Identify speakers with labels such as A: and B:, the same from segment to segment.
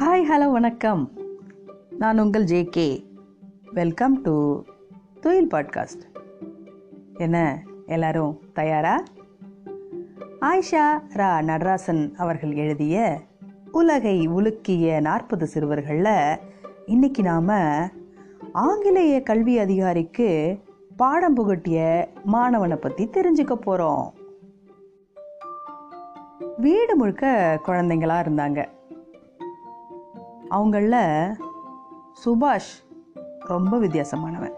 A: Hi hello வணக்கம். நான் உங்கள் JK welcome to Thuyil podcast என்ன எல்லாரும் தயாரா? ஆயிஷா ரா நடராசன் அவர்கள் எழுதிய உலகை உலுக்கிய நாற்பது சிறுவர்களில் இன்னைக்கு நாம் ஆங்கிலேய கல்வி அதிகாரிக்கு பாடம் புகட்டிய மாணவனை பற்றி தெரிஞ்சுக்க போகிறோம் வீடு முழுக்க குழந்தைங்களா இருந்தாங்க. அவங்களில் சுபாஷ் ரொம்ப வித்தியாசமானவன்.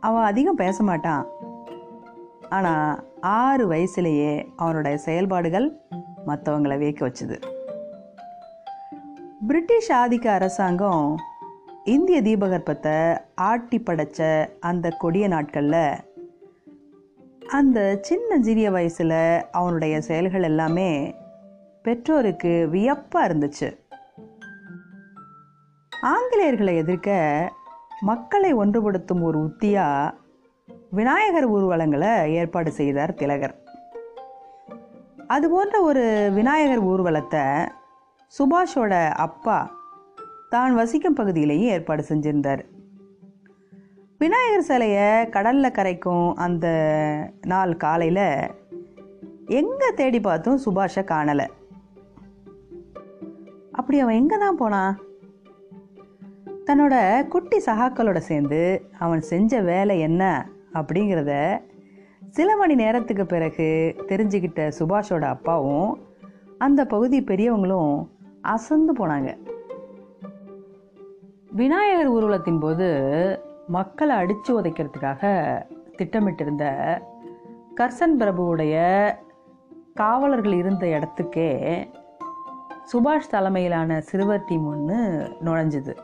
A: அவன் அதிகம் பேச மாட்டான். ஆனால் ஆறு வயசுலேயே அவனுடைய செயல்பாடுகள் மற்றவங்களை வியக்க வச்சுது. பிரிட்டிஷ் ஆதிக்க அரசாங்கம் இந்திய தீபகற்பத்தை ஆட்டி படைச்ச அந்த கொடிய நாட்களில் அந்த சின்ன சிறிய வயசில் அவனுடைய செயல்கள் எல்லாமே பெற்றோருக்கு வியப்பாக இருந்துச்சு. ஆங்கிலேயர்களை எதிர்க்க மக்களை ஒன்றுபடுத்தும் ஒரு உத்தியாக விநாயகர் ஊர்வலங்களை ஏற்பாடு செய்தார் திலகர். அது போன்ற ஒரு விநாயகர் ஊர்வலத்தை சுபாஷோட அப்பா தான் வசிக்கும் பகுதியிலேயே ஏற்பாடு செஞ்சிருந்தார். விநாயகர் சிலையை கடலில் கரைக்கும் அந்த நாள் காலையில் எங்கே தேடி பார்த்தும் சுபாஷை காணலை. அப்படி அவன் எங்கே தான் போனான்? தன்னோட குட்டி சகாக்களோட சேர்ந்து அவன் செஞ்ச வேலை என்ன அப்படிங்கிறத சில மணி நேரத்துக்கு பிறகு தெரிஞ்சுக்கிட்ட சுபாஷோட அப்பாவும் அந்த பகுதி பெரியவங்களும் அசந்து போனாங்க. விநாயகர் ஊர்வலத்தின் போது மக்களை அடித்து உதைக்கிறதுக்காக திட்டமிட்டிருந்த கர்சன் பிரபுவுடைய காவலர்கள் இருந்த இடத்துக்கே சுபாஷ் தலைமையிலான சிறுவர் டீம் ஒன்று நுழைஞ்சுது.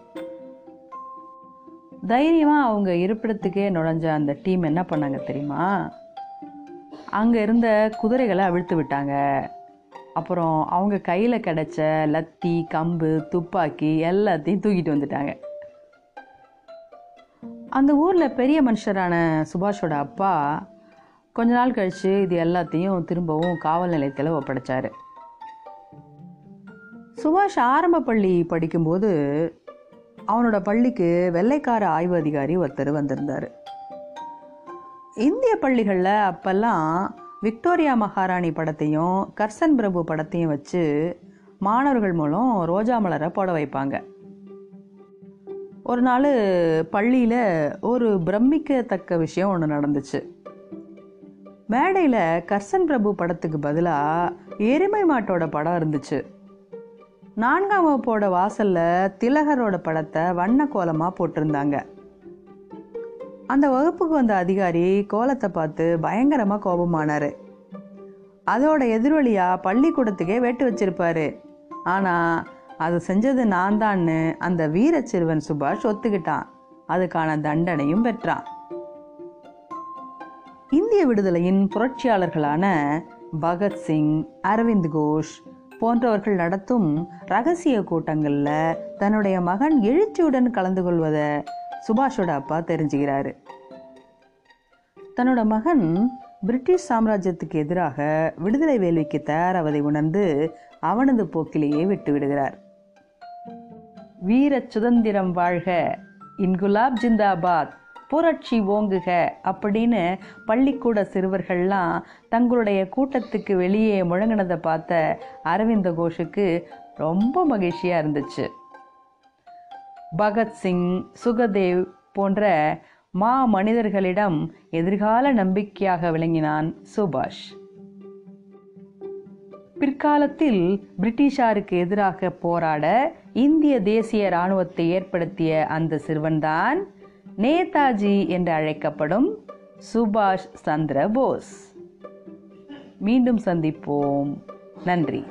A: தைரியமாக அவங்க இருப்பிடத்துக்கே நுழைஞ்ச அந்த டீம் என்ன பண்ணாங்க தெரியுமா? அங்கே இருந்த குதிரைகளை அவிழ்த்து விட்டாங்க. அப்புறம் அவங்க கையில் கிடச்ச லத்தி கம்பு துப்பாக்கி எல்லாத்தையும் தூக்கிட்டு வந்துட்டாங்க. அந்த ஊரில் பெரிய மனுஷரான சுபாஷோட அப்பா கொஞ்ச நாள் கழித்து இது எல்லாத்தையும் திரும்பவும் காவல் நிலையத்தில் ஒப்படைச்சார். சுபாஷ் ஆரம்ப பள்ளி படிக்கும்போது அவனோட பள்ளிக்கு வெள்ளைக்கார ஆய்வு அதிகாரி ஒருத்தர் வந்திருந்தார். இந்திய பள்ளிகளில் அப்போல்லாம் விக்டோரியா மகாராணி படத்தையும் கர்சன் பிரபு படத்தையும் வச்சு மாணவர்கள் மூலம் ரோஜா மலரை போட வைப்பாங்க. ஒரு நாள் பள்ளியில் ஒரு பிரமிக்கத்தக்க விஷயம் ஒன்று நடந்துச்சு. மேடையில் கர்சன் பிரபு படத்துக்கு பதிலாக எருமை மாட்டோட படம் இருந்துச்சு. நான்காம் வகுப்போட வாசலில் திலகரோட படத்தை வண்ண கோலமாக போட்டிருந்தாங்க. அந்த வகுப்புக்கு வந்த அதிகாரி கோலத்தை பார்த்து பயங்கரமாக கோபமானார். அதோட எதிரொலியாக பள்ளிக்கூடத்துக்கே வெட்டு வச்சிருப்பாரு. ஆனால் அது செஞ்சது நான் தான்னு அந்த வீர சிறுவன் சுபாஷ் ஒத்துக்கிட்டான். அதுக்கான தண்டனையும் பெற்றான். இந்திய விடுதலையின் புரட்சியாளர்களான பகத்சிங் அரவிந்த் கோஷ் போன்றவர்கள் நடத்தும் ரகசிய கூட்டங்களில் தன்னுடைய மகன் எழுச்சியுடன் கலந்து கொள்வதை சுபாஷோட அப்பா தெரிஞ்சுக்கிறாரு. தன்னோட மகன் பிரிட்டிஷ் சாம்ராஜ்யத்துக்கு எதிராக விடுதலை வேள்விக்கு தயாராவதை உணர்ந்து அவனது போக்கிலேயே விட்டு விடுகிறார். வீர சுதந்திரம் வாழ்க இன்குலாப் ஜிந்தாபாத். புரட்சி ஓங்குக அப்படின்னு பள்ளிக்கூட சிறுவர்கள்லாம் தங்களுடைய கூட்டத்துக்கு வெளியே முழங்கினதை பார்த்த அரவிந்த கோஷுக்கு ரொம்ப மகிழ்ச்சியாக இருந்துச்சு. பகத்சிங் சுகதேவ் போன்ற மா மனிதர்களிடம் எதிர்கால நம்பிக்கையாக விளங்கினான் சுபாஷ். பிற்காலத்தில் பிரிட்டிஷாருக்கு எதிராக போராட இந்திய தேசிய இராணுவத்தை ஏற்படுத்திய அந்த சிறுவன்தான் நேதாஜி என்று அழைக்கப்படும் சுபாஷ் சந்திர போஸ். மீண்டும் சந்திப்போம். நன்றி.